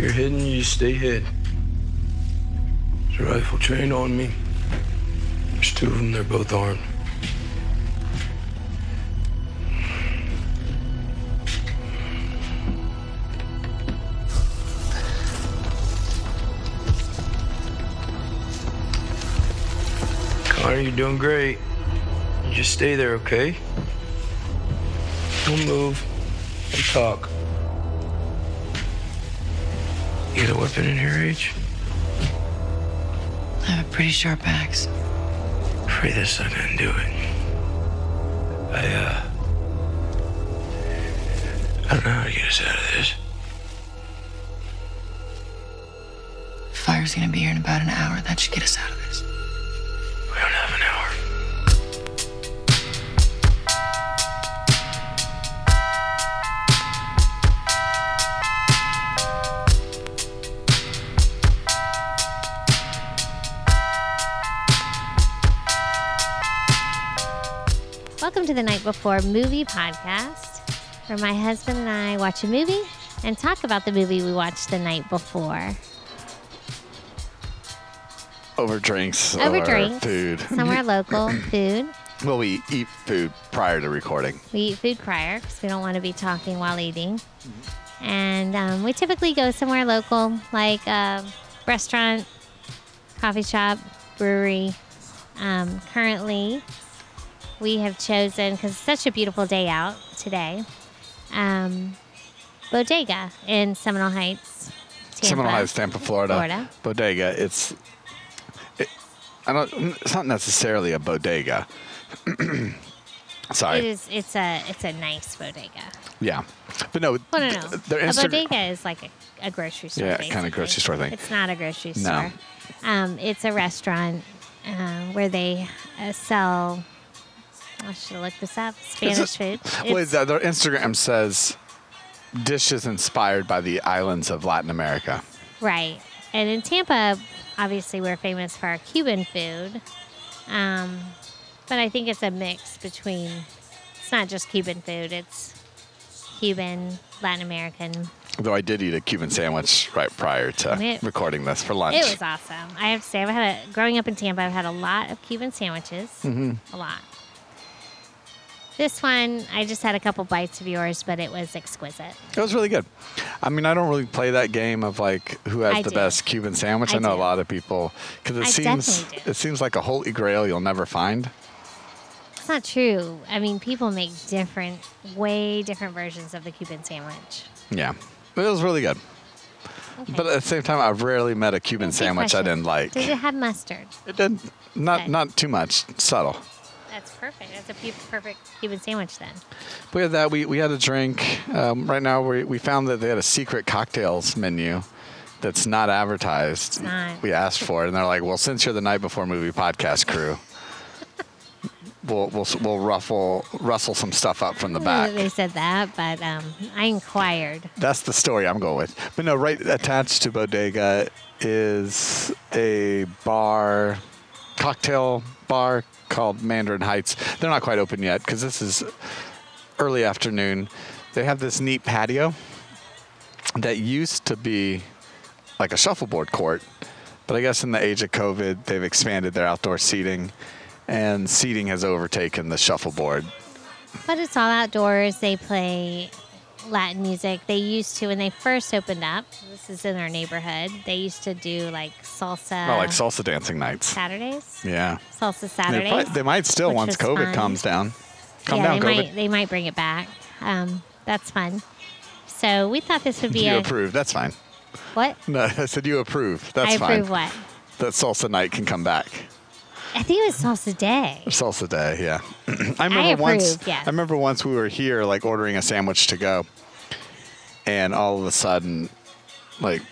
you're hidden, you stay hid. There's a rifle trained on me. There's two of them, they're both armed. Connor, you're doing great. You just stay there, okay? Don't move. And talk. You got a weapon in here, H? I have a pretty sharp axe. Afraid this not gonna do it. I, uh. I don't know how to get us out of this. Fire's gonna be here in about an hour. That should get us out of this. Night Before Movie Podcast, where my husband and I watch a movie and talk about the movie we watched the night before. over drinks Over drinks. food. Somewhere local, food. Well, we eat food prior to recording. We eat food prior because we don't want to be talking while eating. And um, we typically go somewhere local, like a restaurant, coffee shop, brewery. Um, currently, we have chosen, because it's such a beautiful day out today, um, Bodega in Seminole Heights, Tampa. Seminole Heights, Tampa, Florida. Florida. Bodega. It's. It, I don't. It's not necessarily a bodega. Sorry. It is. It's a. It's a nice bodega. Yeah, but no. Well, no, no. th- their a bodega is like a, a grocery store. Yeah, kinda grocery store thing. It's not a grocery store. No. Um, it's a restaurant uh, where they uh, sell. I should look this up. Spanish food. Well, It's- their Instagram says dishes inspired by the islands of Latin America. Right. And in Tampa, obviously, we're famous for our Cuban food. Um, but I think it's a mix between, it's not just Cuban food, it's Cuban, Latin American. Though I did eat a Cuban sandwich right prior to It- recording this for lunch. It was awesome. I have to say, I've had a, growing up in Tampa, I've had a lot of Cuban sandwiches. Mm-hmm. A lot. This one, I just had a couple bites of yours, but it was exquisite. It was really good. I mean, I don't really play that game of like who has I the do. best Cuban sandwich. I, I know a lot of people because it I seems it seems like a holy grail you'll never find. It's not true. I mean, people make different, way different versions of the Cuban sandwich. Yeah, but it was really good. Okay. But at the same time, I've rarely met a Cuban sandwich I didn't like. Did it have mustard? It did not Okay. not too much, subtle. That's perfect. That's a perfect Cuban sandwich then. We had that. We, we had a drink. Um, right now, we, we found that they had a secret cocktails menu that's not advertised. not. We asked for it, and they're like, "Well, since you're the night before movie podcast crew, we'll we'll we'll ruffle rustle some stuff up from the back." They said that, but um, I inquired. That's the story I'm going with. But no, right attached to Bodega is a bar, cocktail bar called Mandarin Heights. They're not quite open yet because this is early afternoon. They have this neat patio that used to be like a shuffleboard court, but I guess in the age of COVID, they've expanded their outdoor seating, and seating has overtaken the shuffleboard. But it's all outdoors. They play Latin music. They used to when they first opened up. This is in our neighborhood. They used to do like salsa oh, like salsa dancing nights. Saturdays. Yeah. Salsa They, Saturdays. probably- they might still once COVID fun. comes down. Come yeah, down, they COVID. might they might bring it back. Um, that's fun. So we thought this would be you a approve? That's fine. what? No, I said you approve. That's I fine. approve what? That salsa night can come back. I think it was salsa day. Salsa day, yeah. I remember once. approve, yes. I remember once we were here, like ordering a sandwich to go, and all of a sudden, like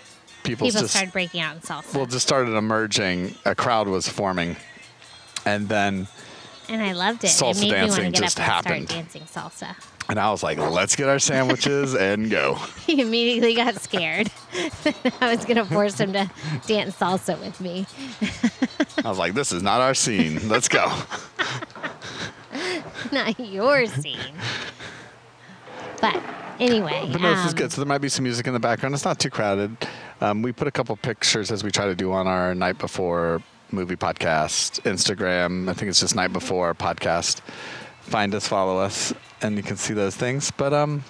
people People just started breaking out in salsa, well just started emerging. A crowd was forming, and then and I loved it. salsa it made me want to dancing get just up and happened. start dancing salsa. and I was like, let's get our sandwiches and go. He immediately got scared. I was gonna force him to dance salsa with me. I was like, this is not our scene. Let's go. Not your scene. But Anyway, But no, this is um, good. So there might be some music in the background. It's not too crowded. Um, we put a couple pictures as we try to do on our night before movie podcast Instagram. I think it's just night before podcast. Find us, follow us, and you can see those things. But um,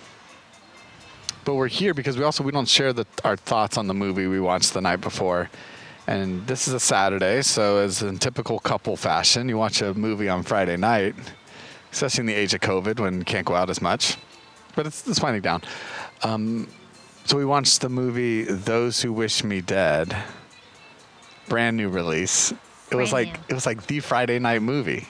but we're here because we also we don't share the, our thoughts on the movie we watched the night before. And this is a Saturday, so as in typical couple fashion, you watch a movie on Friday night, especially in the age of COVID when you can't go out as much. But it's, it's winding down. Um, so we watched the movie Those Who Wish Me Dead, brand new release. It was like new. it was like the Friday night movie.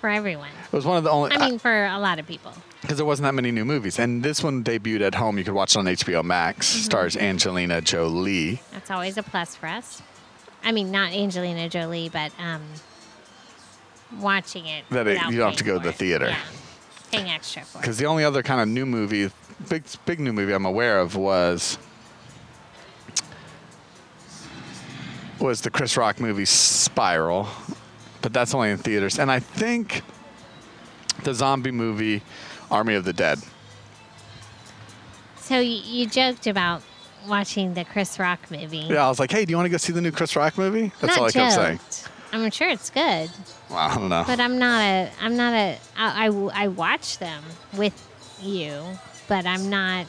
for everyone. It was one of the only I mean, for a lot of people. because there wasn't that many new movies, and this one debuted at home. You could watch it on HBO Max. Mm-hmm. Stars Angelina Jolie. That's always a plus for us. I mean, not Angelina Jolie, but um, watching it. That it- you don't have to go to the it. theater. Yeah, paying extra for it. Because the only other kind of new movie, big big new movie I'm aware of was was the Chris Rock movie Spiral, but that's only in theaters. And I think the zombie movie Army of the Dead. So you, you joked about watching the Chris Rock movie. Yeah, I was like, hey, do you want to go see the new Chris Rock movie? That's Not all I kept saying. joked. I'm sure it's good, Well, I don't know. but I'm not a. I'm not a. I, I, I watch them with you, but I'm not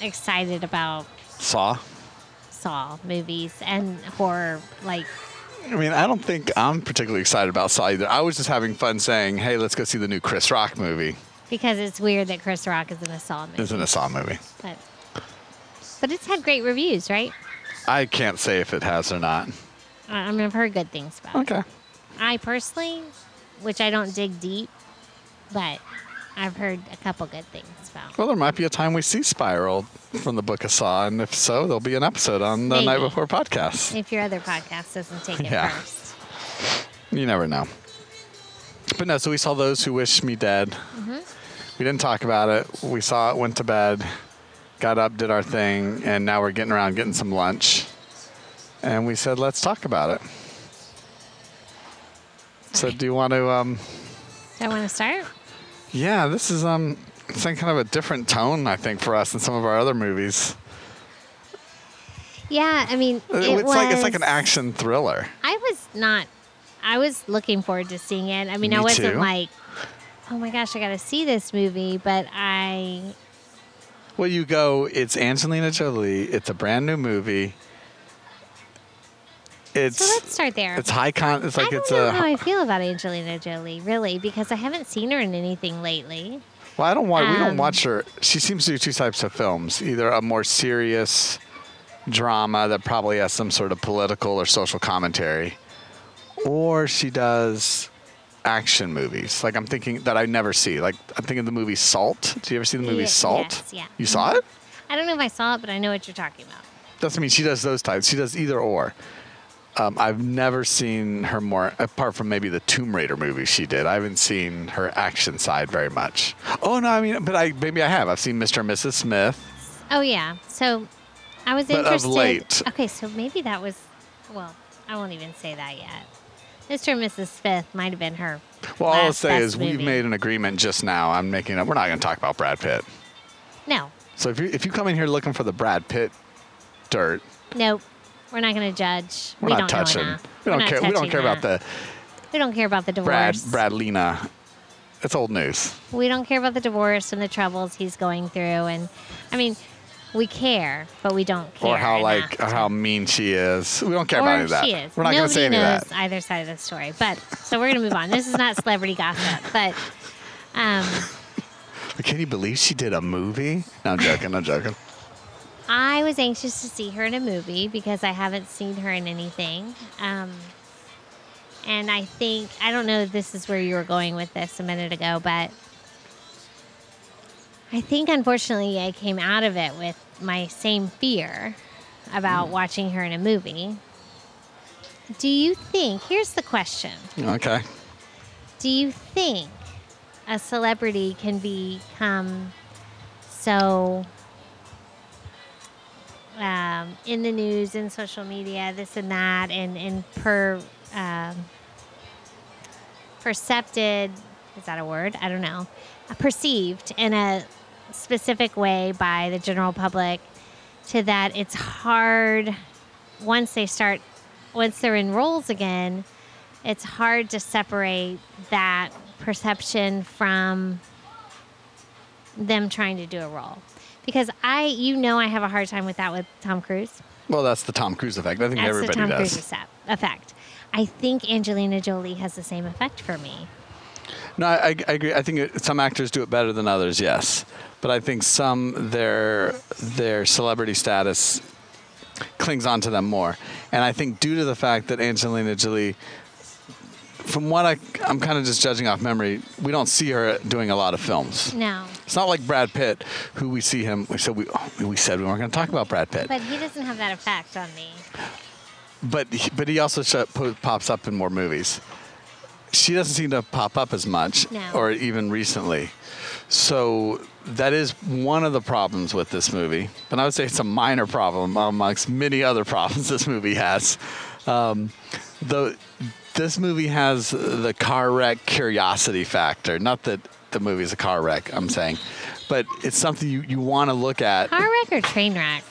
excited about Saw. Saw movies and horror. Like, I mean, I don't think I'm particularly excited about Saw either. I was just having fun saying, hey, let's go see the new Chris Rock movie. because it's weird that Chris Rock is in a Saw movie. It's in a Saw movie. But, but it's had great reviews, right? I can't say if it has or not. I I mean, I've heard good things about it. Okay. I personally, which I don't dig deep, but I've heard a couple good things about. Well, there might be a time we see Spiral from the Book of Saw, and if so, there'll be an episode on the Maybe. Night Before podcast. If your other podcast doesn't take it Yeah. first. You never know. But no, so we saw Those Who Wish Me Dead. Mm-hmm. We didn't talk about it. We saw it, went to bed, got up, did our thing, and now we're getting around getting some lunch. And we said, let's talk about it. So, do you want to? Um, Do I want to start? yeah, this is um, it's like kind of a different tone, I think, for us than some of our other movies. Yeah, I mean, it it's like it's like an action thriller. I was not. I was looking forward to seeing it. I mean, Me I wasn't too. like, oh my gosh, I got to see this movie. But I, Well, you go. It's Angelina Jolie. It's a brand new movie. It's so let's start there. it's high con. It's like I don't it's know a. how I feel about Angelina Jolie, really, because I haven't seen her in anything lately. Well, I don't watch. we don't Um, watch her. She seems to do two types of films: either a more serious drama that probably has some sort of political or social commentary, or she does action movies. Like I'm thinking that I never see. Like I'm thinking of the movie Salt. Do you ever see the movie Ye- Salt? yes, yeah. You saw it? I don't know if I saw it, but I know what you're talking about. Doesn't mean she does those types. She does either or. Um, I've never seen her more, apart from maybe the Tomb Raider movie she did. I haven't seen her action side very much. Oh no, I mean, but I maybe I have. I've seen Mr. and Mrs. Smith. Oh yeah. So I was But of interested. late. Okay, so maybe that was. Well, I won't even say that yet. Mr. and Mrs. Smith might have been her. Well, all I'll say is we've movie. made an agreement just now. I'm making up. We're not going to talk about Brad Pitt. No, So if you if you come in here looking for the Brad Pitt dirt, nope. We're not going to judge. we're we not don't touching. We don't not care. We don't touching care about the We don't care about the divorce. Brad. Bradlina. It's old news. We don't care about the divorce and the troubles he's going through, and I mean, we care, but we don't care. Or how like or how mean she is. We don't care or about any of that. she is. We're not going to say any knows of that. either side of the story. But so we're gonna move on. This is not celebrity gossip, but um, But can you believe she did a movie? No, I'm joking. I'm joking. I was anxious to see her in a movie because I haven't seen her in anything. Um, and I think I don't know if this is where you were going with this a minute ago, but I think unfortunately I came out of it with my same fear about watching her in a movie. Do you think? Here's the question. Okay. Do you think a celebrity can become so um, in the news, in social media, this and that, and, and per um, percepted is that a word? I don't know. Perceived in a specific way by the general public to that it's hard once they start once they're in roles again it's hard to separate that perception from them trying to do a role because i you know i have a hard time with that with tom cruise Well, that's the Tom Cruise effect. I think that's everybody the tom does. cruise effect- i think angelina jolie has the same effect for me No, I, I agree. I think it, some actors do it better than others. Yes, but I think some their their celebrity status clings on to them more, and I think due to the fact that Angelina Jolie, from what I I'm kind of just judging off memory, we don't see her doing a lot of films. no It's not like Brad Pitt, who we see him. We said we we said we weren't going to talk about Brad Pitt, but he doesn't have that effect on me but he, but he also sh- po- pops up in more movies. She doesn't seem to pop up as much, No. or even recently. So that is one of the problems with this movie, and I would say it's a minor problem amongst many other problems this movie has. Um, the this movie has the car wreck curiosity factor. Not that the movie is a car wreck, I'm saying, but it's something you, you want to look at. car wreck or train wreck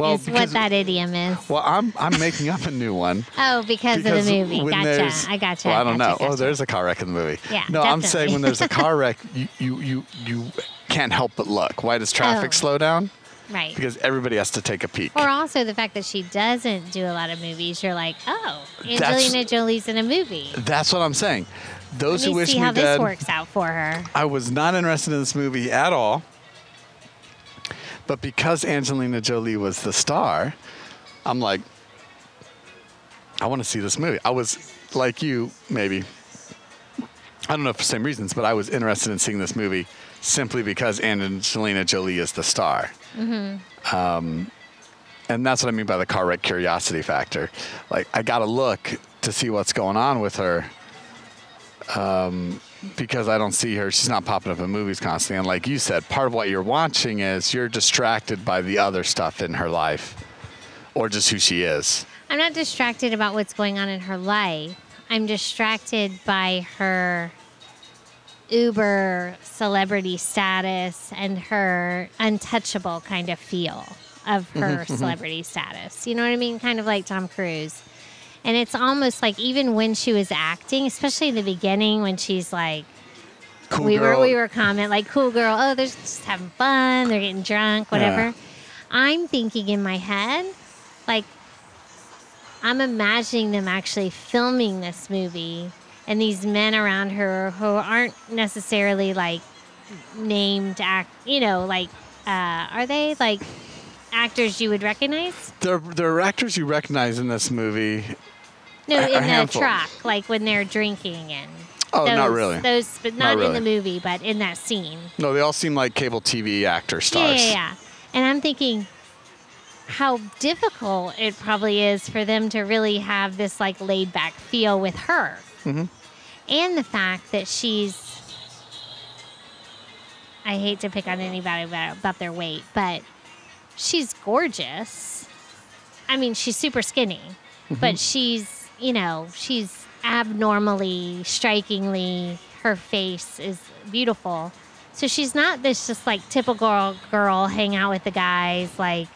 well, is what that idiom is well, I'm I'm making up a new one. oh because, of the movie gotcha i gotcha Well, I don't gotcha, know. Oh, there's a car wreck in the movie. Yeah, No, I'm saying when there's a car wreck, you you you, you can't help but look. Why does traffic Oh. slow down? right Because everybody has to take a peek. Or also the fact that she doesn't do a lot of movies. You're like, oh, That's- Angelina Jolie's in a movie. That's what I'm saying. Those Let who me wish see me how this works out for her. I was not interested in this movie at all. But because Angelina Jolie was the star, I'm like, I want to see this movie. I was like you, maybe. I don't know for the same reasons, but I was interested in seeing this movie simply because Angelina Jolie is the star. Um, and that's what I mean by the car wreck curiosity factor. Like, I got to look to see what's going on with her because I don't see her. She's not popping up in movies constantly. And like you said, part of what you're watching is you're distracted by the other stuff in her life or just who she is. I'm not distracted about what's going on in her life. I'm distracted by her uber celebrity status and her untouchable kind of feel of her celebrity status. You know what I mean? Kind of like Tom Cruise. And it's almost like even when she was acting, especially in the beginning when she's like Cool we girl. were we were comment like cool girl oh they're just having fun they're getting drunk whatever Yeah. i'm thinking in my head like i'm imagining them actually filming this movie and these men around her who aren't necessarily like named act you know like uh, are they like actors you would recognize There, there are actors you recognize in this movie. no A- a in the handful. truck like when they're drinking and Oh, those, not really. those but Not not, in the movie but in that scene No, they all seem like cable TV actor Yeah, stars. yeah, yeah. And I'm thinking how difficult it probably is for them to really have this like laid back feel with her. Mm-hmm. And the fact that she's, I hate to pick on anybody about, about their weight, but she's gorgeous. I mean, she's super skinny, Mm-hmm. but she's, you know, she's abnormally, strikingly, her face is beautiful. So she's not this just like typical girl, girl hang out with the guys like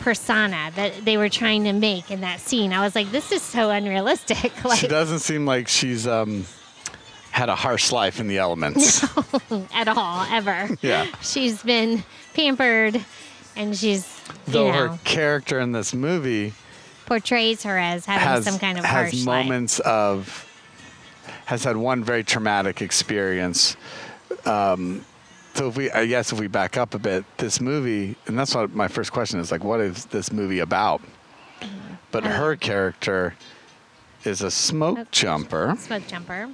persona that they were trying to make in that scene. I was like, this is so unrealistic. like She doesn't seem like she's um, had a harsh life in the elements. at all, ever. Yeah. She's been pampered and she's Though know her character in this movie portrays her as having has some kind of has harsh life. moments of has had one very traumatic experience. Um, so if we, I guess, if we back up a bit, this movie, and that's what my first question is like, what is this movie about? But Uh, her character is a smoke Smoke- jumper, Smoke jumper.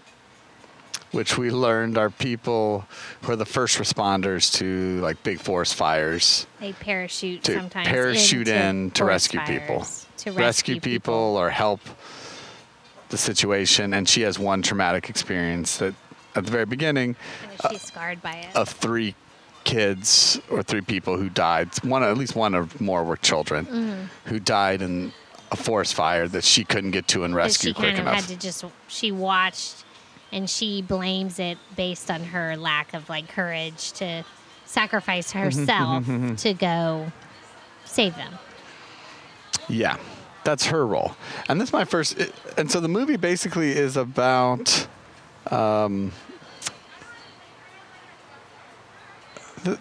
Which we learned are people who are the first responders to like big forest fires They parachute to sometimes parachute in to rescue people, To rescue, people or help the situation. And she has one traumatic experience that at the very beginning she's scarred by it. of three kids or three people who died. One, at least one or more were children Mm-hmm. who died in a forest fire that she couldn't get to and rescue she quick kind of enough. had to just she watched and she blames it based on her lack of like courage to sacrifice herself to go save them. Yeah, that's her role. And this is my first. It, and so the movie basically is about. Um, the,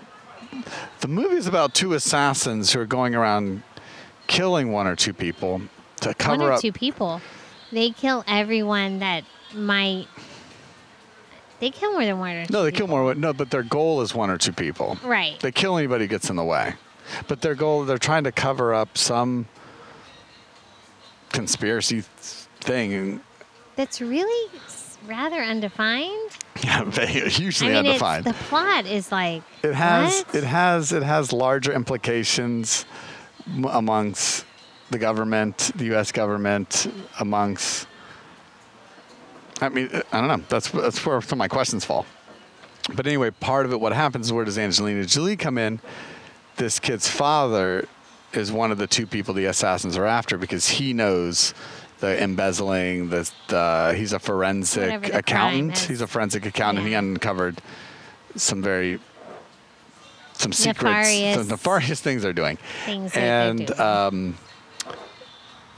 the movie is about two assassins who are going around killing one or two people to cover One or up. two people. They kill everyone that might. They kill more than one or two. no, they kill more. No, but their goal is one or two people. Right. They kill anybody who gets in the way. But their goal, they're trying to cover up some conspiracy thing. That's really rather undefined. yeah, hugely I mean, undefined. the plot is like. It has what? it has it has larger implications amongst the government, the U.S. government, amongst. I mean, I don't know. That's that's where some of my questions fall. But anyway, part of it, what happens is where does Angelina Jolie come in? This kid's father is one of the two people the assassins are after because he knows the embezzling. The, the he's a forensic accountant. He's a forensic accountant. He uncovered some very some secrets, some Nefarious nefarious things they're doing. things that they're and doing. um,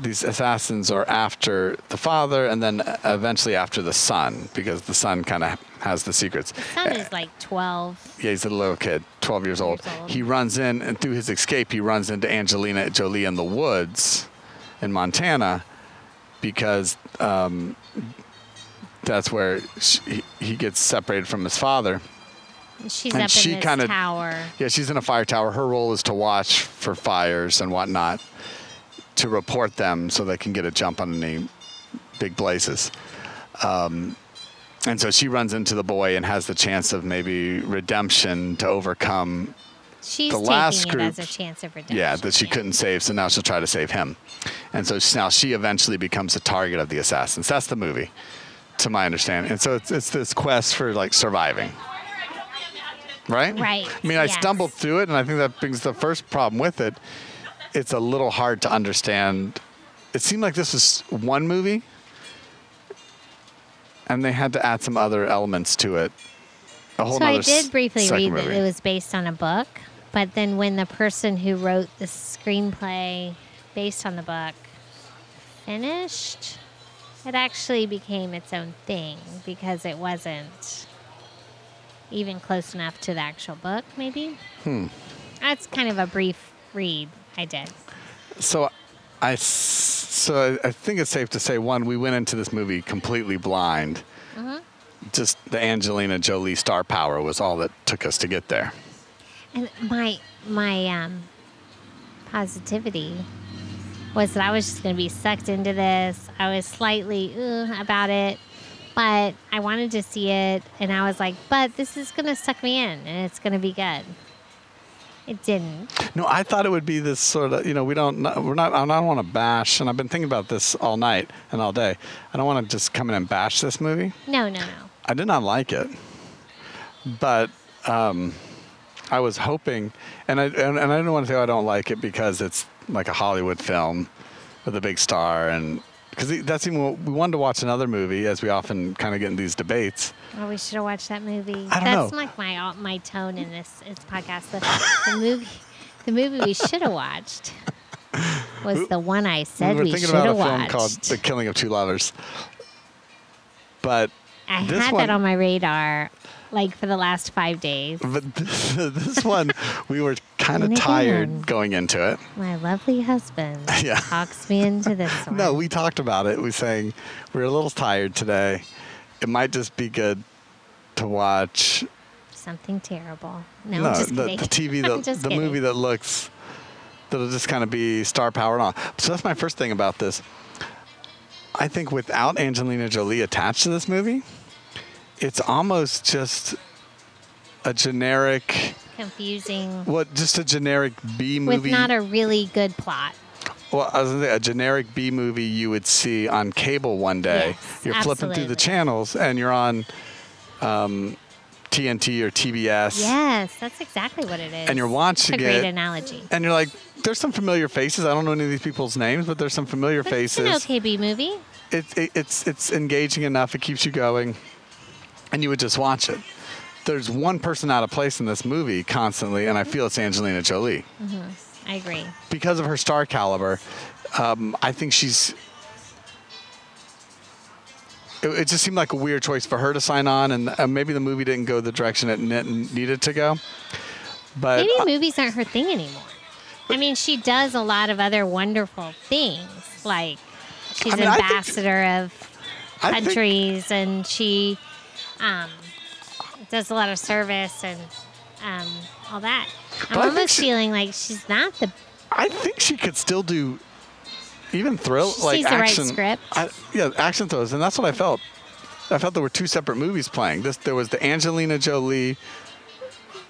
these assassins are after the father, and then eventually after the son, because the son kind of has the secrets. Son is like 12. Yeah, he's a little kid, 12 years old. Years old. He runs in, and through his escape, he runs into Angelina Jolie in the woods in Montana because um, that's where she, he gets separated from his father. She's And up she in this kinda- tower. Yeah, she's in a fire tower. Her role is to watch for fires and whatnot, to report them so they can get a jump on any big blazes. Um, and so she runs into the boy and has the chance of maybe redemption to overcome She's the taking last it group- as a chance of redemption. yeah, that she couldn't save, so now she'll try to save him. And so now she eventually becomes the target of the assassins. That's the movie, to my understanding. And so it's, it's this quest for like surviving. Right? Right, I mean, I stumbled through it, and I think that brings the first problem with it. It's a little hard to understand. It seemed like this was one movie, and they had to add some other elements to it. A whole So I did briefly read that it was based on a book, but then when the person who wrote the screenplay based on the book finished, it actually became its own thing because it wasn't even close enough to the actual book, maybe. Hmm. That's kind of a brief read I did. So, I so I think it's safe to say one we went into this movie completely blind. Mm-hmm. Just the Angelina Jolie star power was all that took us to get there. And my my um, positivity was that I was just going to be sucked into this. I was slightly uh, about it, but I wanted to see it, and I was like, "But this is going to suck me in, and it's going to be good." It didn't. No, I thought it would be this sort of you know we don't we're not I don't want to bash and I've been thinking about this all night and all day. I don't want to just come in and bash this movie. No, no, no. I did not like it, but um, I was hoping, and I and, and I don't want to say I don't like it because it's like a Hollywood film with a big star, and because that's even what- we wanted to watch another movie, as we often kind of get in these debates. Oh, we should have watched that movie. I don't That's know. like my uh, my tone in this, this podcast. The, the movie, the movie we should have watched was the one I said we we thinking should about a have film watched. called The Killing of Two Lovers, but I this had one- that on my radar, like for the last five days. but this one we were kind of And again. tired going into it. My lovely husband Yeah. talks me into this one. No, we talked about it. We were saying we are a little tired today. It might just be good to watch. something terrible. No, just the, the TV, the, the movie that looks that'll just kind of be star power and all. So that's my first thing about this. I think without Angelina Jolie attached to this movie, it's almost just a generic, confusing what, just a generic B movie. with not a really good plot. Well, I was gonna say a generic B movie you would see on cable one day. Yes, you're flipping through the channels and you're on um, TNT or TBS, Yes, that's exactly what it is. and you're watching It's a great it, analogy. and you're like, "There's some familiar faces. I don't know any of these people's names, but there's some familiar But it's faces." an okay B movie. It, it, it's it's engaging enough. It keeps you going, and you would just watch it. there's one person out of place in this movie constantly, and I feel it's Angelina Jolie Mm-hmm. I agree. because of her star caliber. Um, I think she's. It, it just seemed like a weird choice for her to sign on, and uh, maybe the movie didn't go the direction it ne- needed to go. But Maybe uh, movies aren't her thing anymore. I mean, she does a lot of other wonderful things, like she's I mean, I think- ambassador of I think- countries, and she um, does a lot of service and um, all that. I'm But almost she- feeling like she's not the. I think she could still do even thrill She like sees the right script. I, yeah, action throws, and that's what I felt. I felt there were two separate movies playing. This there was the Angelina Jolie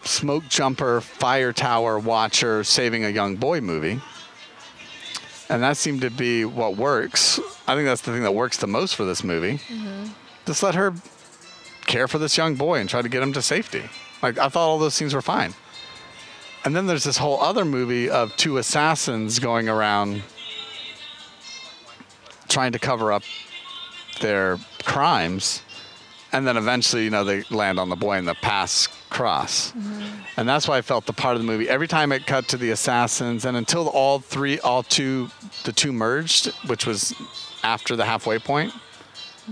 smoke jumper, fire tower watcher, saving a young boy movie, and that seemed to be what works. I think that's the thing that works the most for this movie. Mm-hmm. Just let her care for this young boy and try to get him to safety. Like I thought all those scenes were fine. And then there's this whole other movie of two assassins going around trying to cover up their crimes. And then eventually, you know, they land on the boy in the pass cross. Mm-hmm. And that's why I felt the part of the movie. Every time it cut to the assassins, and until all three, all two, the two merged, which was after the halfway point,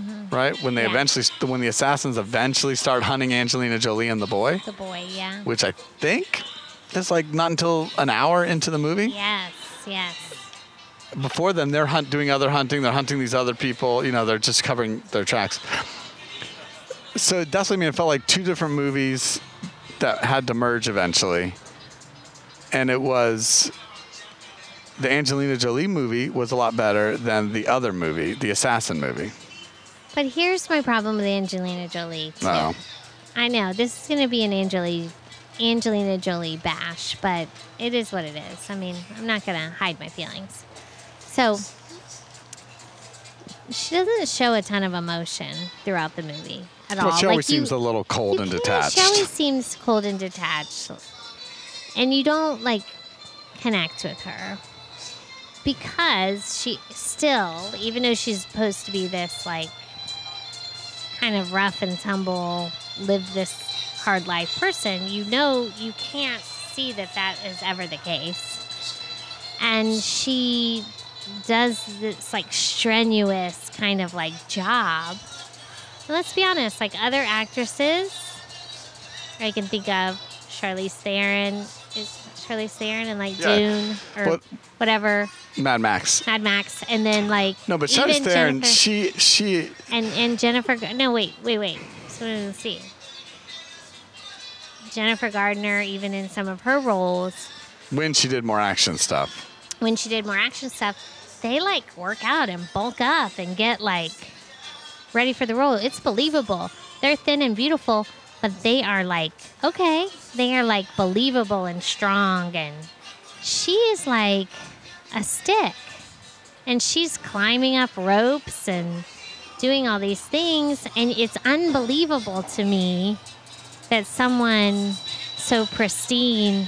Mm-hmm. right? When they Yeah. eventually, when the assassins eventually start hunting Angelina Jolie and the boy, The boy, yeah. which I think is like not until an hour into the movie. Yes, yes. Before then, they're hunt, doing other hunting. They're hunting these other people. You know, they're just covering their tracks. So it definitely, I mean, it felt like two different movies that had to merge eventually. And it was the Angelina Jolie movie was a lot better than the other movie, the Assassin movie. But here's my problem with Angelina Jolie. Too. I know this is going to be an Angelina Angelina Jolie bash, but it is what it is. I mean, I'm not going to hide my feelings. So she doesn't show a ton of emotion throughout the movie at all. Well, she Like, always you- seems a little cold and detached. She always seems cold and detached, and you don't like connect with her because she still, even though she's supposed to be this like kind of rough and tumble, live this hard life person, you know you can't see that that is ever the case. And she does this like strenuous kind of like job. And let's be honest, like other actresses, I can think of Charlize Theron. Is Charlize Theron in like Yeah. Dune or But- whatever, Mad Max. Mad Max, and then like No, but even Charlize Theron, Jennifer- she she and and Jennifer. Gar- No, wait, wait, wait. So we didn't see. Jennifer Gardner, even in some of her roles, when she did more action stuff. when she did more action stuff, they like work out and bulk up and get like ready for the role. It's believable. They're thin and beautiful, but they are like okay. They are like believable and strong, and she is like a stick, and she's climbing up ropes and doing all these things, and it's unbelievable to me that someone so pristine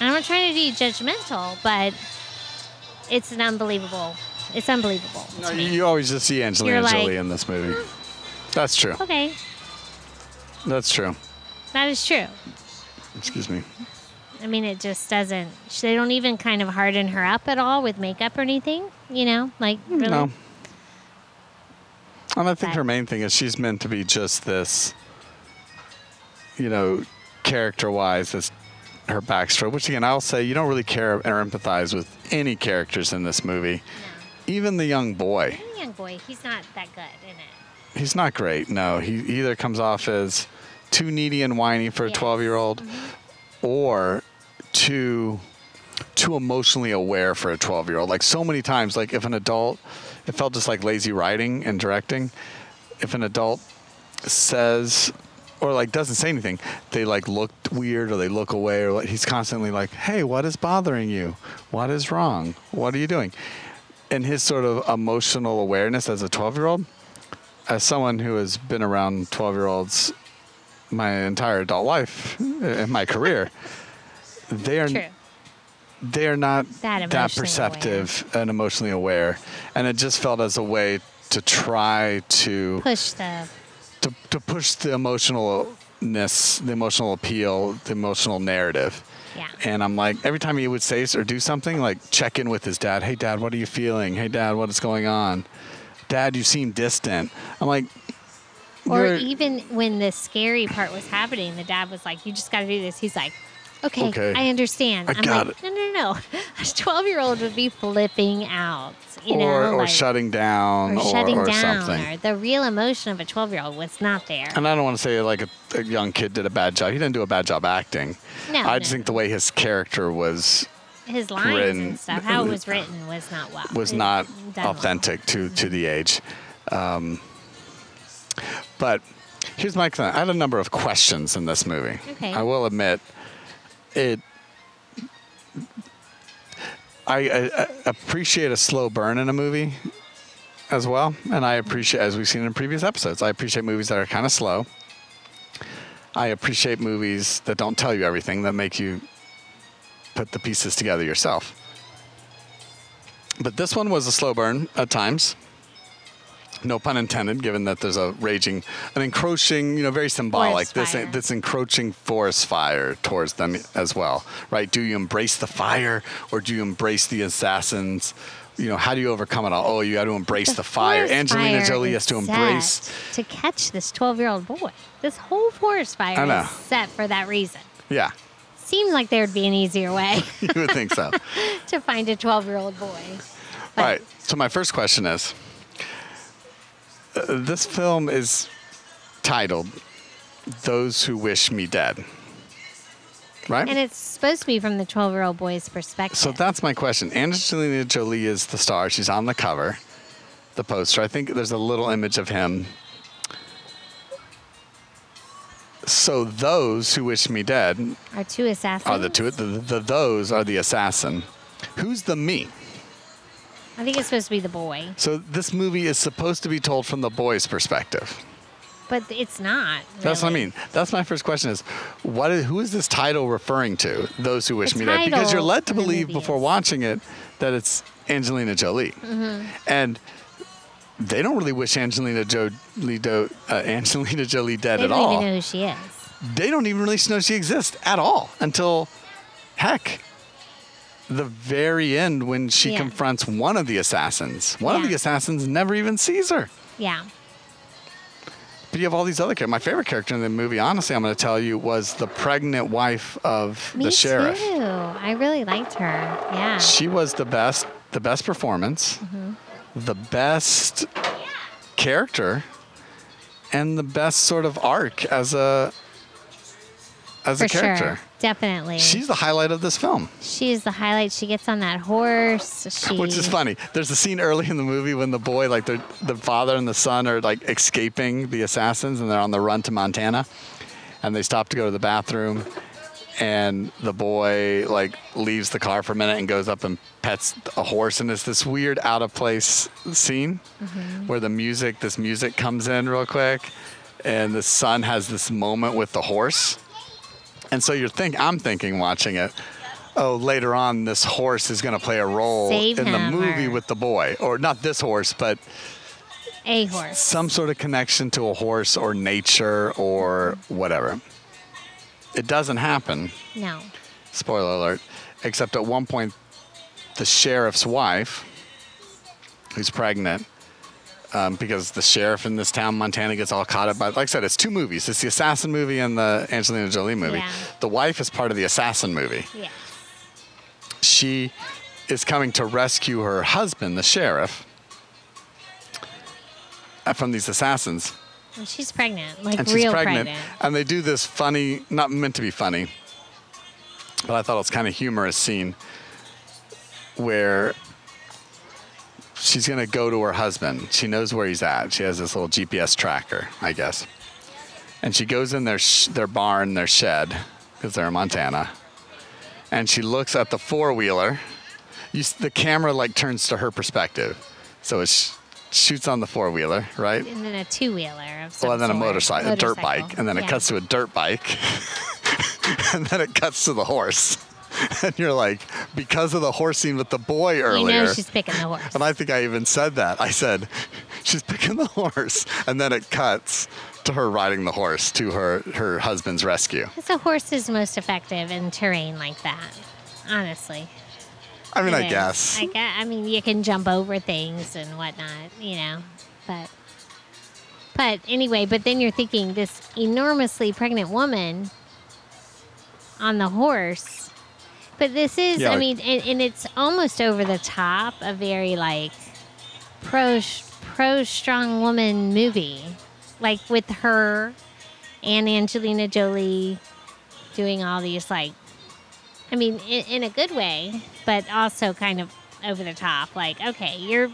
I'm not trying to be judgmental, but it's an unbelievable. It's unbelievable. No, you, always just see Angelina like- Jolie in this movie. That's true. Okay, That's true. that is true. Excuse me. I mean, it just doesn't. They don't even kind of harden her up at all with makeup or anything. You know, like hmm, really. No. And I think But- her main thing is she's meant to be just this, you know, character wise, this her backstory. Which again, I'll say you don't really care or empathize with any characters in this movie. Even the young boy, Even young boy, he's not that good in it. he's not great. No, he either comes off as too needy and whiny for a 12 year old, mm-hmm. or too too emotionally aware for a 12 year old. Like so many times, like if an adult, it felt just like lazy writing and directing. If an adult says or like doesn't say anything, they like look weird or they look away or like, he's constantly like, "Hey, what is bothering you? What is wrong? What are you doing?" And his sort of emotional awareness as a 12 year old, as someone who has been around 12 year olds my entire adult life uh, in my career, they are True. they're not That that, perceptive and emotionally aware. And it just felt as a way to try to Push the. to, to push the emotional the emotional appeal, the emotional narrative. Yeah. And I'm like, every time he would say or do something, like check in with his dad. Hey, dad, what are you feeling? Hey, dad, what is going on? Dad, you seem distant. I'm like, Or you're- even when the scary part was happening, the dad was like, "You just got to do this." He's like, "Okay, Okay. I understand." I am got like, it. "No, no, no." A twelve-year-old would be flipping out, you know, or, or like, shutting down or or, shutting or down, something. or the real emotion of a twelve-year-old was not there. And I don't want to say like a, a young kid did a bad job. He didn't do a bad job acting. No, I no, just think the way his character was His lines written- and stuff, how it was written, was not well. was It- not done well. authentic to to the age. Um, but here's my thing. I had a number of questions in this movie. Okay. I will admit it. I, I, I appreciate a slow burn in a movie as well, and I appreciate, as we've seen in previous episodes, I appreciate movies that are kind of slow. I appreciate movies that don't tell you everything, that make you put the pieces together yourself. But this one was a slow burn at times. No pun intended, given that there's a raging, an encroaching, you know, very symbolic, this, this encroaching forest fire towards them as well, right? Do you embrace the fire or do you embrace the assassins? You know, how do you overcome it all? Oh, you got to embrace the, fire. Angelina fire Jolie has to embrace. to catch this 12 year old boy. This whole forest fire is set for that reason. Yeah, Seems like there would be an easier way you would think so. to find a 12 year old boy. But All right. So my first question is: uh, This film is titled "Those Who Wish Me Dead," right? And it's supposed to be from the 12 year old boy's perspective. so that's my question. Angelina Jolie is the star. She's on the cover, the poster. I think there's a little image of him. So those who wish me dead Our two assassins. are the two. The, the those are the assassin. Who's the me? I think it's supposed to be the boy, So this movie is supposed to be told from the boy's perspective. but it's not. That's what I mean. That's my first question: is what? Is, who is this title referring to? Those who wish The me dead, because you're led to believe before is- watching it that it's Angelina Jolie, Mm-hmm. and they don't really wish Angelina Jolie, do, uh, Angelina Jolie dead at all. They don't even know who she is. They don't even really know she exists at all until, heck, the very end when she Yeah. confronts one of the assassins. One of the assassins never even sees her. Yeah. But you have all these other characters. My favorite character in the movie, honestly, I'm going to tell you, was the pregnant wife of Me the sheriff. too. I really liked her. Yeah. She was the best, the best performance, Mm-hmm. the best character, and the best sort of arc as a as For a character. sure. Definitely. She's the highlight of this film, She's the highlight. She gets on that horse. She, which is funny. There's a scene early in the movie when the boy, like the the father and the son, are like escaping the assassins, and they're on the run to Montana, and they stop to go to the bathroom, and the boy like leaves the car for a minute and goes up and pets a horse, and it's this weird out of place scene mm-hmm. where the music, this music comes in real quick, and the son has this moment with the horse. And so you're think I'm thinking watching it, oh, later on this horse is going to play a role Save in the movie or- with the boy, or not this horse, but a horse. some sort of connection to a horse or nature or whatever. It doesn't happen. No. Spoiler alert. Except at one point, the sheriff's wife, who's pregnant, um, because the sheriff in this town, Montana, gets all caught up by. Like I said, it's two movies. It's the assassin movie and the Angelina Jolie movie. Yeah. The wife is part of the assassin movie. Yeah. She is coming to rescue her husband, the sheriff, uh, from these assassins. And she's pregnant. Like and real she's pregnant, And they do this funny, not meant to be funny, but I thought it was kind of humorous scene where she's gonna go to her husband. She knows where he's at. She has this little GPS tracker, I guess. And she goes in their sh- their barn, their shed, because they're in Montana. And she looks at the four wheeler. The camera like turns to her perspective, so it sh- shoots on the four wheeler, right? And then a two wheeler Well, and then a sort. motorcycle, a dirt bike, and then it cuts to a dirt bike, and then it cuts to the horse. And you're like, because of the horse scene with the boy earlier. You know she's picking the horse. and I think I even said that. I said, she's picking the horse. And then it cuts to her riding the horse to her her husband's rescue. Because a horse is most effective in terrain like that. Honestly. I mean, It I is. guess. I, gue- I mean, you can jump over things and whatnot, you know, but. But anyway, but then you're thinking this enormously pregnant woman on the horse. But this is, Yeah, I like- mean, and, and it's almost over the top, a very like pro pro strong woman movie, like with her and Angelina Jolie doing all these like I mean, in, in a good way, but also kind of over the top. Like, okay, you're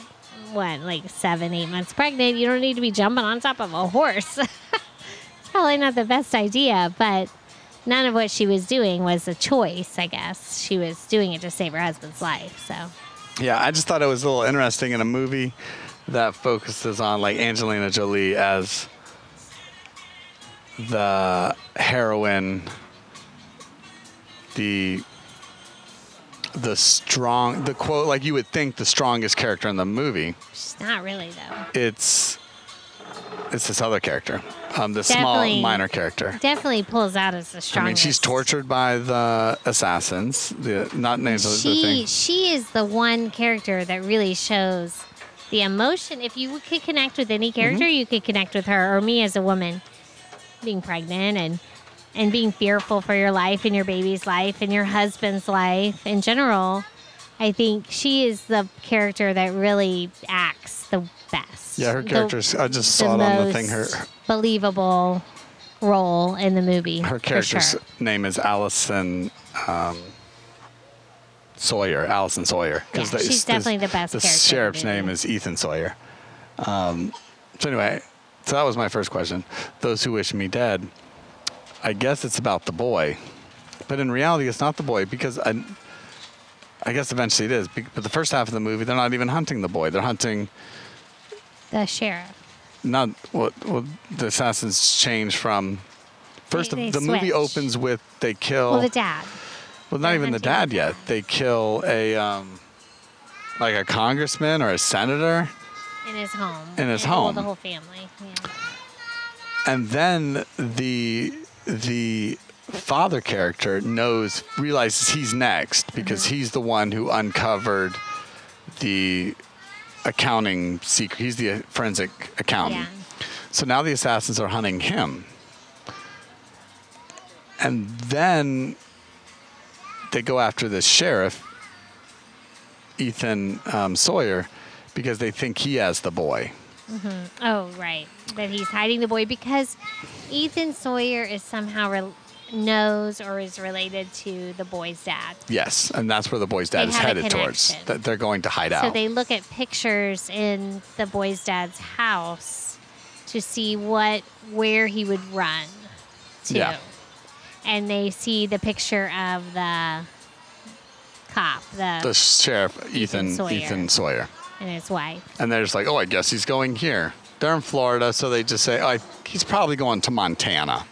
what, like seven, eight months pregnant. You don't need to be jumping on top of a horse. it's probably not the best idea, but none of what she was doing was a choice, I guess. She was doing it to save her husband's life. So, Yeah, I just thought it was a little interesting in a movie that focuses on like Angelina Jolie as the heroine, the the strong, the quote like you would think the strongest character in the movie. she's not really, though. It's it's this other character, um, the small minor character. Definitely pulls out as the strongest. I mean, she's tortured by the assassins. The not names she thing. she is the one character that really shows the emotion. If you could connect with any character, Mm-hmm. you could connect with her or me as a woman being pregnant and and being fearful for your life and your baby's life and your husband's life in general. I think she is the character that really acts the best. Yeah, her The- character's. I just saw it on the thing. Her believable role in the movie. her character's sure. name is Allison um, Sawyer. Allison Sawyer. Yeah, she's definitely the best The the sheriff's name is Ethan Sawyer. Um, so anyway, so that was my first question. Those who wish me dead. I guess it's about the boy, but in reality, it's not the boy because I. I guess eventually it is, but the first half of the movie, they're not even hunting the boy. They're hunting the sheriff. not what well, the assassins change from. First, They- the, they the movie opens with they kill. Well, the dad. Well, not They're even the dad yet. They kill a um, like a congressman or a senator, in his home. In his And- well, home. the whole family. Yeah. and then the the father character knows realizes he's next because Mm-hmm. he's the one who uncovered the accounting secret. He's the forensic accountant. Yeah. So now the assassins are hunting him. And then they go after this sheriff, Ethan um, Sawyer, because they think he has the boy. Oh, right. That he's hiding the boy because Ethan Sawyer is somehow re- knows or is related to the boy's dad. Yes, and that's where the boy's dad They is headed towards. That they're going to hide So out. So they look at pictures in the boy's dad's house to see what where he would run to. Yeah. And they see the picture of the cop, the, the sheriff, Ethan Sawyer. Ethan Sawyer. and his wife. And they're just like, oh, I guess he's going here. They're in Florida, so they just say, oh, I- he's probably going to Montana.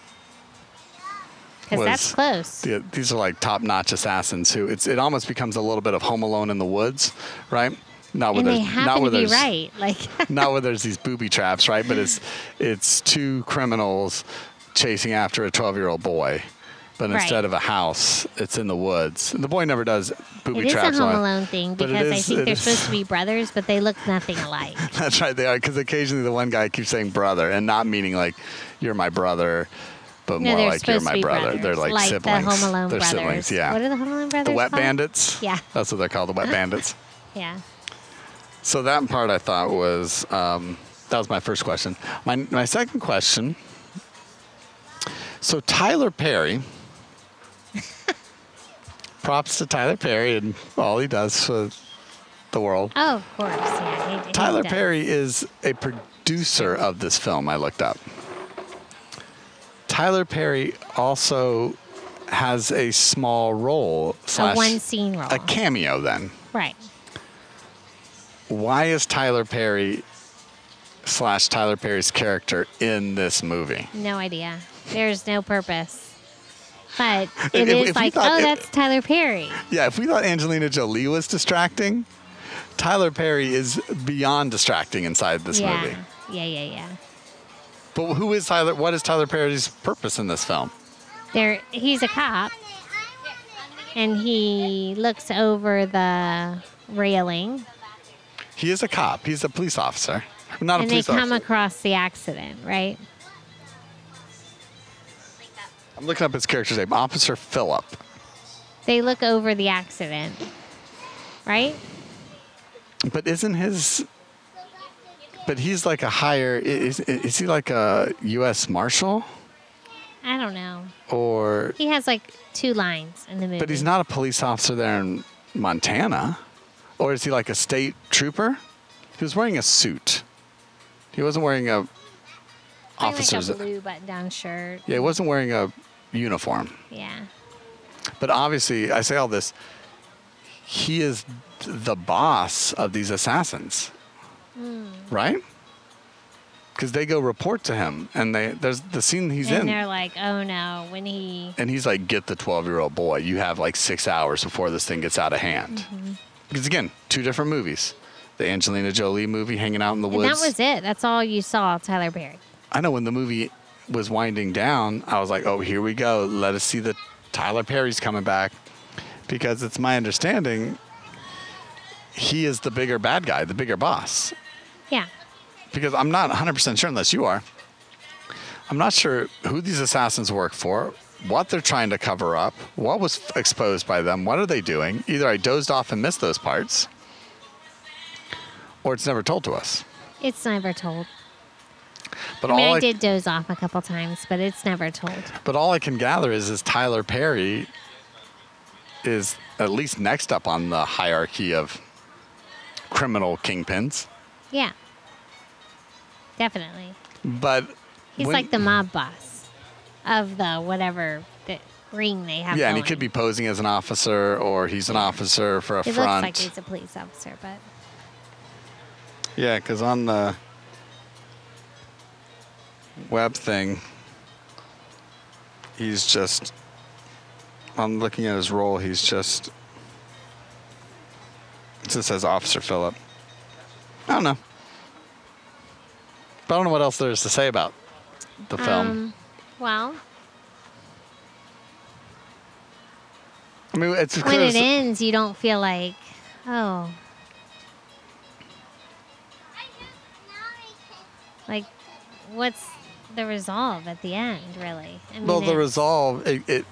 Because that's close. the, these are like top-notch assassins who it's it almost becomes a little bit of Home Alone in the woods, right? Not where and there's not where to be there's right. Like not where there's these booby traps, right? But it's it's two criminals chasing after a 12-year-old boy. But Right. instead of a house, it's in the woods. And the boy never does booby traps. It is a. Home on- Alone thing because I think they're is- supposed to be brothers, but they look nothing alike. That's right, they are. Because occasionally the one guy keeps saying brother, and not meaning like you're my brother, but No, more like you're my brother. brothers, They're like, like siblings. the Home Alone They're brothers. siblings, yeah. What are the Home Alone brothers? the wet called? bandits. Yeah. That's what they're called, the wet bandits. Yeah. So that part I thought was um, that was my first question. My my second question. So Tyler Perry. props to Tyler Perry and all he does for the world. Oh, of course. Yeah. He, he Tyler does. Perry is a producer of this film. I looked up. Tyler Perry also has a small role A one scene role. a cameo. Then right. why is Tyler Perry slash Tyler Perry's character in this movie? No idea. There's no purpose. But it if- is if like, oh, it- that's Tyler Perry. Yeah, if we thought Angelina Jolie was distracting, Tyler Perry is beyond distracting inside this yeah. movie. Yeah, yeah, yeah. But who is Tyler? What is Tyler Perry's purpose in this film? There, he's a cop, and he looks over the railing, He is a cop. He's a police officer. Not a and they come officer. across the accident, right? I'm looking up his character's name. Officer Philip. They look over the accident, right? But isn't his? But he's like a higher. Is, is he like a U.S. Marshal I don't know. or? He has like two lines in the movie. But he's not a police officer there in Montana, or is he like a state trooper? He was wearing a suit. He wasn't wearing a officer's. like a blue button-down shirt. yeah, he wasn't wearing a uniform. Yeah. But obviously, I say all this. He is the boss of these assassins, right? Because they go report to him, and they there's the scene he's and in, And they're like, "Oh no!" When he and he's like, "Get the 12 year old boy. You have like six hours before this thing gets out of hand." Mm-hmm. Because again, two different movies. The Angelina Jolie movie, hanging out in the and woods. that was it. That's all you saw, Tyler Perry. I know when the movie was winding down, I was like, oh, here we go. Let us see the Tyler Perry's coming back. Because it's my understanding he is the bigger bad guy, the bigger boss. Yeah. Because I'm not 100% sure, unless you are. I'm not sure who these assassins work for, what they're trying to cover up, what was f- exposed by them, what are they doing. Either I dozed off and missed those parts, or it's never told to us. It's never told. But I mean, all I did doze off a couple times, but it's never told. But all I can gather is, is Tyler Perry is at least next up on the hierarchy of criminal kingpins. Yeah. Definitely. But He's when- like the mob boss of the whatever the ring they have. yeah, and he going. could be posing as an officer, or he's an officer for a He front. looks like he's a police officer, but yeah, because on the web thing, he's just. I'm looking at his role. He's just. It just says Officer Phillip. I don't know. But I don't know what else there is to say about the film. um, well, I mean, it's when it ends, you don't feel like, oh, like what's the resolve at the end, really? I mean, well, the resolve, it, it,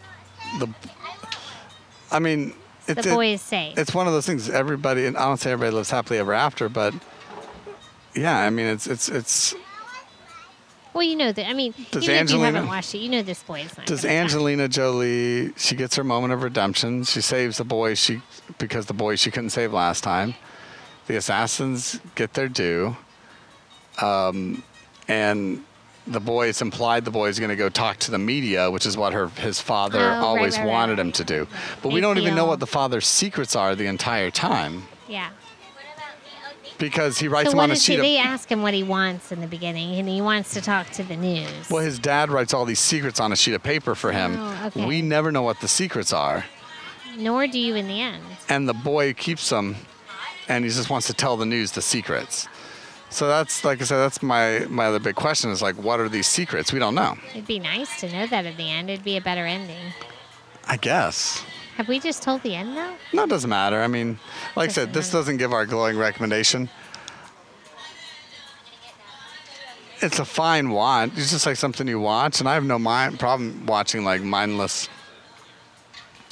the. I mean, it's, the boy it- is safe. it's one of those things. Everybody, and I don't say everybody lives happily ever after, but yeah, I mean, it's it's it's. well, you know that. I mean, Does even if you Angelina- haven't watched it, you know this boy is not. Does. Angelina Jolie? She gets her moment of redemption. She saves the boy she because the boy she couldn't save last time. The assassins get their due, um, and the boy. It's implied the boy is going to go talk to the media, which is what her his father Oh, always right, right, wanted right. him to do. But we don't even know what the father's secrets are the entire time Yeah. Because he writes So them on a sheet he? of. They ask him what he wants in the beginning, and he wants to talk to the news. Well, his dad writes all these secrets on a sheet of paper for him. Oh, okay. We never know what the secrets are. Nor do you in the end. and the boy keeps them and he just wants to tell the news the secrets so that's like i said that's my my other big question is like what are these secrets we don't know It'd be nice to know that at the end. It'd be a better ending. i guess Have we just told the end though? no it doesn't matter i mean like i said this doesn't give our glowing recommendation it's a fine watch it's just like something you watch and i have no mind problem watching like mindless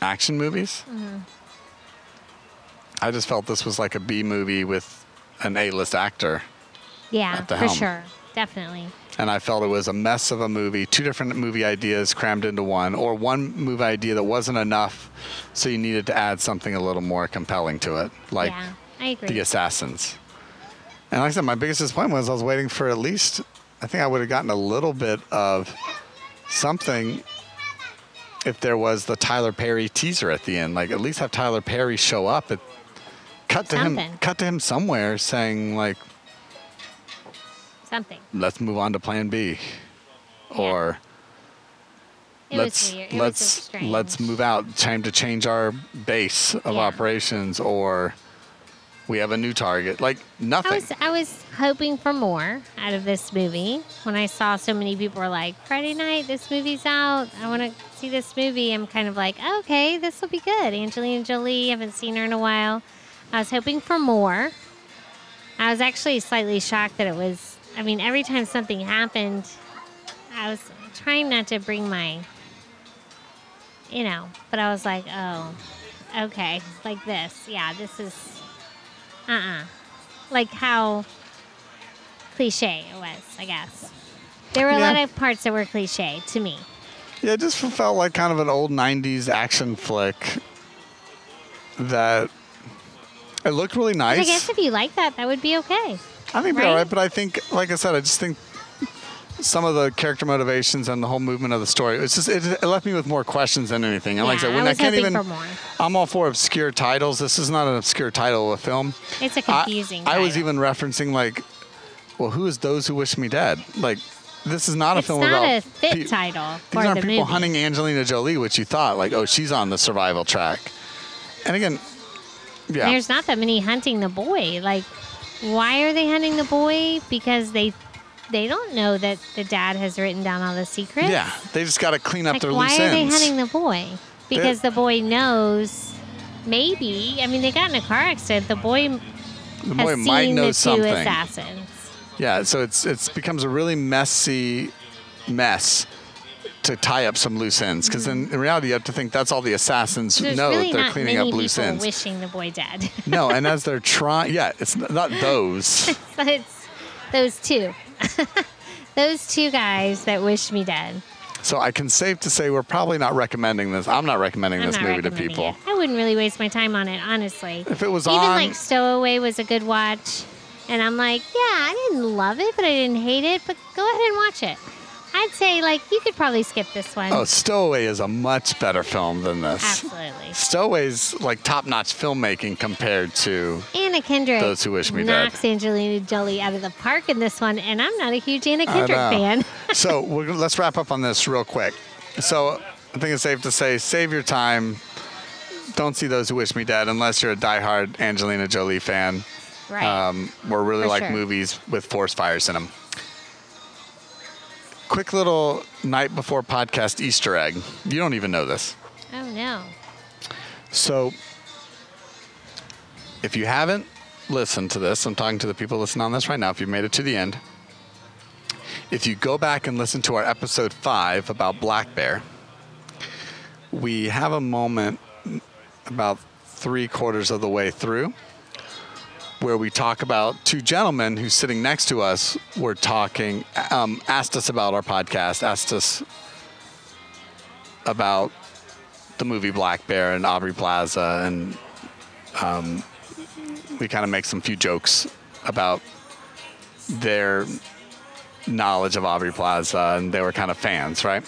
action movies Mm-hmm. i just felt this was like a b movie with an a-list actor Yeah, At the for sure. Definitely. and I felt it was a mess of a movie, two different movie ideas crammed into one, or one movie idea that wasn't enough, so you needed to add something a little more compelling to it, like yeah, I agree. The Assassins. And like I said, my biggest disappointment was I was waiting for at least, I think I would have gotten a little bit of something if there was the Tyler Perry teaser at the end, like at least have Tyler Perry show up. It, cut to him, cut to him somewhere saying like, Something. let's move on to plan B. Yeah. Or It let's was weird. It let's let's move out. Time to change our base of Yeah. operations or We have a new target. Like nothing. I was I was hoping for more out of this movie. When I saw so many people were like, Friday night, this movie's out. I want to see this movie. I'm kind of like, okay, this will be good. Angelina Jolie, haven't seen her in a while. I was hoping for more. I was actually slightly shocked that it was. I mean, every time something happened, I was trying not to bring my, you know, but I was like, oh, okay, like this. Yeah, this is, uh uh Like how cliche it was, I guess. There were a Yeah. lot of parts that were cliche to me. Yeah, it just felt like kind of an old '90s action flick. That it looked really nice. I guess if you like that, that would be okay. I think they're right? all right, but I think, like I said, I just think some of the character motivations and the whole movement of the story, it's just it, it left me with more questions than anything. And like I Yeah, said, when I I, can't even. I'm all for obscure titles. This is not an obscure title of a film. It's a confusing. I, was even referencing like, well, who is those who wish me dead? Like, this is not a It's film not about a fit pe- title These for aren't the people movie. hunting Angelina Jolie, which you thought like, oh, she's on the survival track. And again, yeah, There's not that many hunting the boy. Like, why are they hunting the boy? Because they they don't know that the dad has written down all the secrets. yeah, they just got to clean up Like, their why loose are they ends. hunting the boy? Because the boy knows. Maybe. I mean, they got in a car accident. The boy the has boy seen might know something. assassins. Yeah, so it's it's becomes a really messy mess to tie up some loose ends because in, in reality you have to think that's all the assassins There's know really they're not cleaning many up loose ends. wishing the boy dead. no, and as they're trying, yeah, it's not those. but it's those two. those two guys that wish me dead. so I can safe to say we're probably not recommending this. I'm not recommending I'm this not movie to recommending people. it. I wouldn't really waste my time on it, honestly. If it was Even on, like Stowaway was a good watch, and I'm like, yeah, I didn't love it, but I didn't hate it. But go ahead and watch it. I'd say like you could probably skip this one. oh, Stowaway is a much better film than this. Absolutely. Stowaway's like top-notch filmmaking compared to Anna Kendrick Those who wish me dead. knocks Angelina Jolie out of the park in this one, and I'm not a huge Anna Kendrick fan. so we're, let's wrap up on this real quick. So I think it's safe to say, save your time. Don't see those who wish me dead unless you're a diehard Angelina Jolie fan. right. Um, or really For like sure. movies with forest fires in them. Quick little night before podcast Easter egg. You don't even know this. oh no. So, if you haven't listened to this, I'm talking to the people listening on this right now. If you made it to the end, if you go back and listen to our episode five about Black Bear, we have a moment about three quarters of the way through where we talk about two gentlemen who's sitting next to us were talking, um, asked us about our podcast, asked us about the movie Black Bear and Aubrey Plaza, and um, we kind of make some few jokes about their knowledge of Aubrey Plaza, and they were kind of fans, right?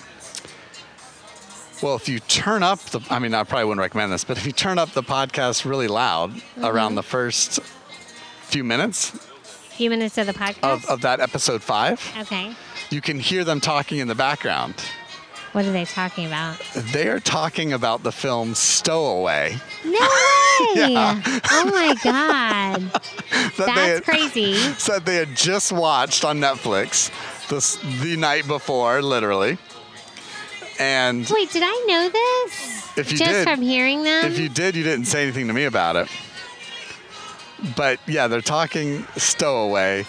Well, if you turn up the, I mean, I probably wouldn't recommend this, but if you turn up the podcast really loud around the first few minutes few minutes of the podcast. of, of that episode five, okay. you can hear them talking in the background. What are they talking about? They are talking about the film Stowaway. No way! Yeah. Oh my god. that That's had- crazy. said they had just watched on Netflix this the night before, literally. And Wait, did I know this? If you did Just did- from hearing them? if you did, you didn't say anything to me about it. But yeah, they're talking Stowaway.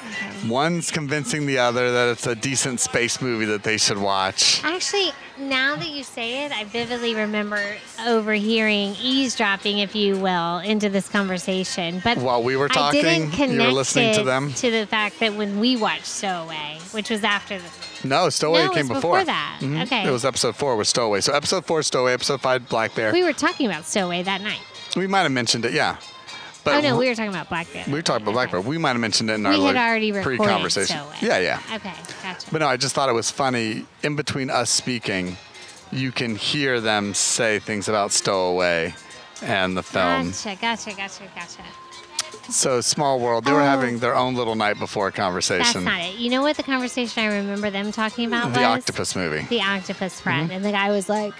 One's convincing the other that it's a decent space movie that they should watch. Actually, now that you say it, I vividly remember overhearing, eavesdropping, if you will, into this conversation. But While we were I talking, didn't you were connect listening to them? to the fact that when we watched Stowaway, which was after the. No, Stowaway No, it came before. before that. Mhm. Okay. It was episode four with Stowaway. So episode four, Stowaway. Episode five, Black Bear. We were talking about Stowaway that night. We might have mentioned it, yeah. But oh, no, we were talking about Black Bear. we were talking about Black Bear. We might have mentioned it in our We had like, already recorded pre-conversation. Stowaway. Yeah, yeah. Okay, gotcha. But no, I just thought it was funny. In between us speaking, you can hear them say things about Stowaway and the film. Gotcha, gotcha, gotcha, gotcha. So small world. They were Oh. having their own little night before conversation. That's not it. You know what the conversation I remember them talking about the was? octopus movie. The octopus friend. Mm-hmm. And the guy was like,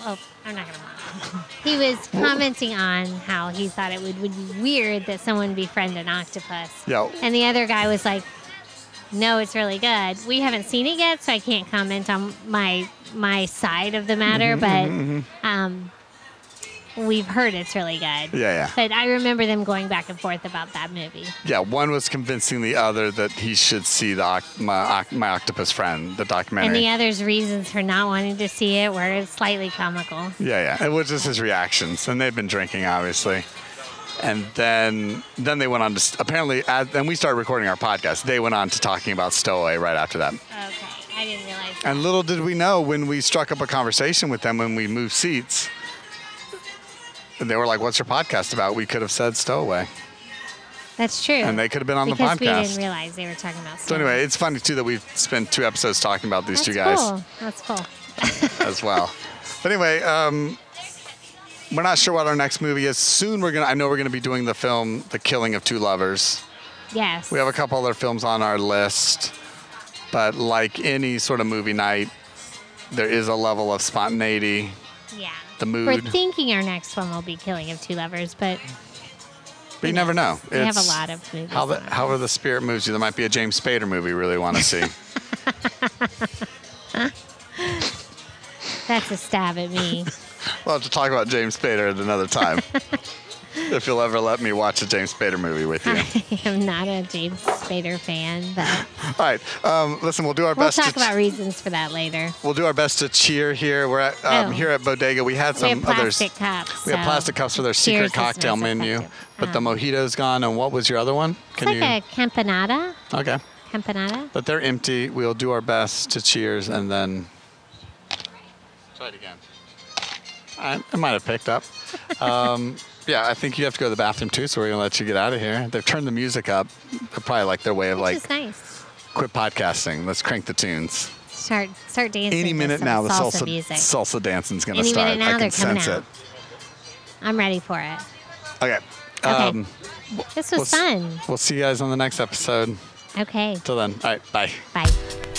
oh, I'm not going to he was commenting on how he thought it would, would be weird that someone befriend an octopus. Yeah. And the other guy was like, "No, it's really good. We haven't seen it yet, so I can't comment on my my side of the matter, Mm-hmm, but um, we've heard it's really good." Yeah, yeah. But I remember them going back and forth about that movie. Yeah, one was convincing the other that he should see the my, my octopus friend, the documentary. And the other's reasons for not wanting to see it were slightly comical. yeah, yeah. It was just his reactions, and they've been drinking, obviously. And then, then they went on to apparently, as, then we started recording our podcast. They went on to talking about Stowaway right after that. Okay, I didn't realize. And little did we know when we struck up a conversation with them when we moved seats, they were like, "What's your podcast about?" We could have said Stowaway, That's true. and they could have been on because the we podcast. didn't realize they were talking about. so anyway, it's funny too that we've spent two episodes talking about these That's two guys. That's cool. That's cool. as well. But anyway, um, we're not sure what our next movie is. Soon we're gonna. I know we're gonna be doing the film "The Killing of Two Lovers." Yes. We have a couple other films on our list, but like any sort of movie night, there is a level of spontaneity. Yeah. The We're thinking our next one will be Killing of Two Lovers, but But you never know. we have a It's lot of movies. How the, on however the spirit moves you. There might be a James Spader movie we really want to see. That's a stab at me. we'll have to talk about James Spader at another time. if you'll ever let me watch a James Spader movie with you. I am not a James Spader fan, but All right. Um, listen, we'll do our we'll best talk to about reasons for that later. We'll do our best to cheer here. We're at, um, Oh. here at Bodega. We had we some have others. plastic cups. We have plastic cups for their secret cocktail menu, but the Um, mojito's gone. And what was your other one? Can It's like a campanada. okay, Campanada. but they're empty. We'll do our best to cheers and then try it again. I, I might have picked up. Yeah, I think you have to go to the bathroom too, so we're gonna let you get out of here. They've turned the music up. Probably like their way of Which like is nice. quit podcasting. Let's crank the tunes. Start start dancing. Any to minute some now, the salsa, salsa music. salsa dancing's gonna Any start. minute now, I can they're coming sense out. I'm ready for it. it. Okay. Okay. Um, This we'll was s- fun. We'll see you guys on the next episode. Okay. Till then, all right, bye. Bye.